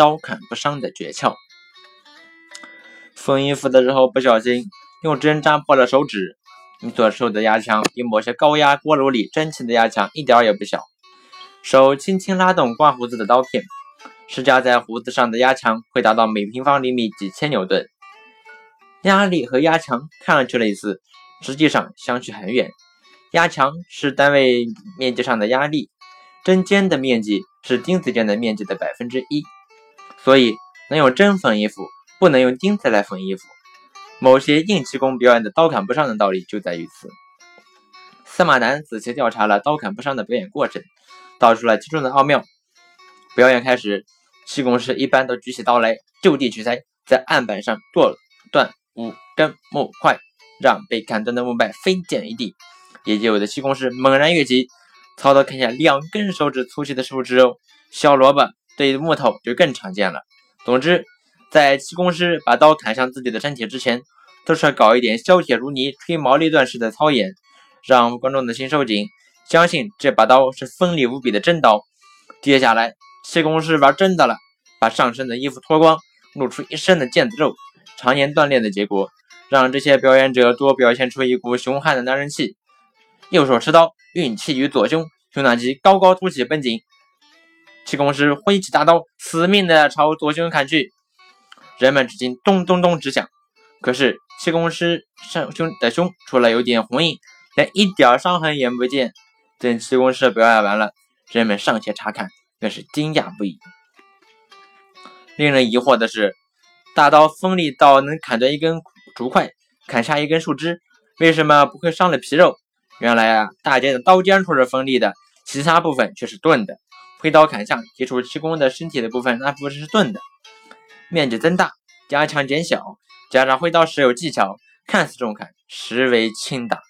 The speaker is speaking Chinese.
刀砍不伤的诀窍。缝衣服的时候不小心用针扎破了手指，你所受的压强比某些高压锅炉里蒸汽的压强一点也不小。手轻轻拉动刮胡子的刀片，施加在胡子上的压强会达到每平方厘米几千牛顿。压力和压强看上去类似，实际上相去很远。压强是单位面积上的压力，针尖的面积是钉子尖的面积的百分之一，所以能用针缝衣服，不能用钉子来缝衣服。某些硬气功表演的刀砍不伤的道理就在于此。司马南仔细调查了刀砍不伤的表演过程。道出了其中的奥妙。表演开始，气功师一般都举起刀来，就地取材，在案板上剁断五根木块，让被砍断的木块飞溅一地。也就有的气功师猛然跃起，操刀砍下两根手指粗细的树枝哦。小萝卜对木头就更常见了。总之，在气功师把刀砍向自己的身体之前，都是要搞一点削铁如泥、吹毛利断式的操演，让观众的心收紧。相信这把刀是锋利无比的真刀。接下来，气功师玩真的了，把上身的衣服脱光，露出一身的腱子肉。常年锻炼的结果，让这些表演者多表现出一股凶悍的男人气。右手持刀，运气于左胸，胸大肌高高凸起绷紧。气功师挥起大刀，死命的朝左胸砍去。人们只听咚咚咚直响。可是气功师上胸的胸除了有点红印，连一点伤痕也不见。等气功师表演完了，人们上前查看，更是惊讶不已。令人疑惑的是，大刀锋利到能砍断一根竹块，砍下一根树枝，为什么不会伤了皮肉？原来啊，大尖的刀尖处是锋利的，其他部分却是钝的。挥刀砍向接触气功的身体的部分，那部分是钝的。面积增大，加强减小，加上挥刀时有技巧，看似重砍，实为轻打。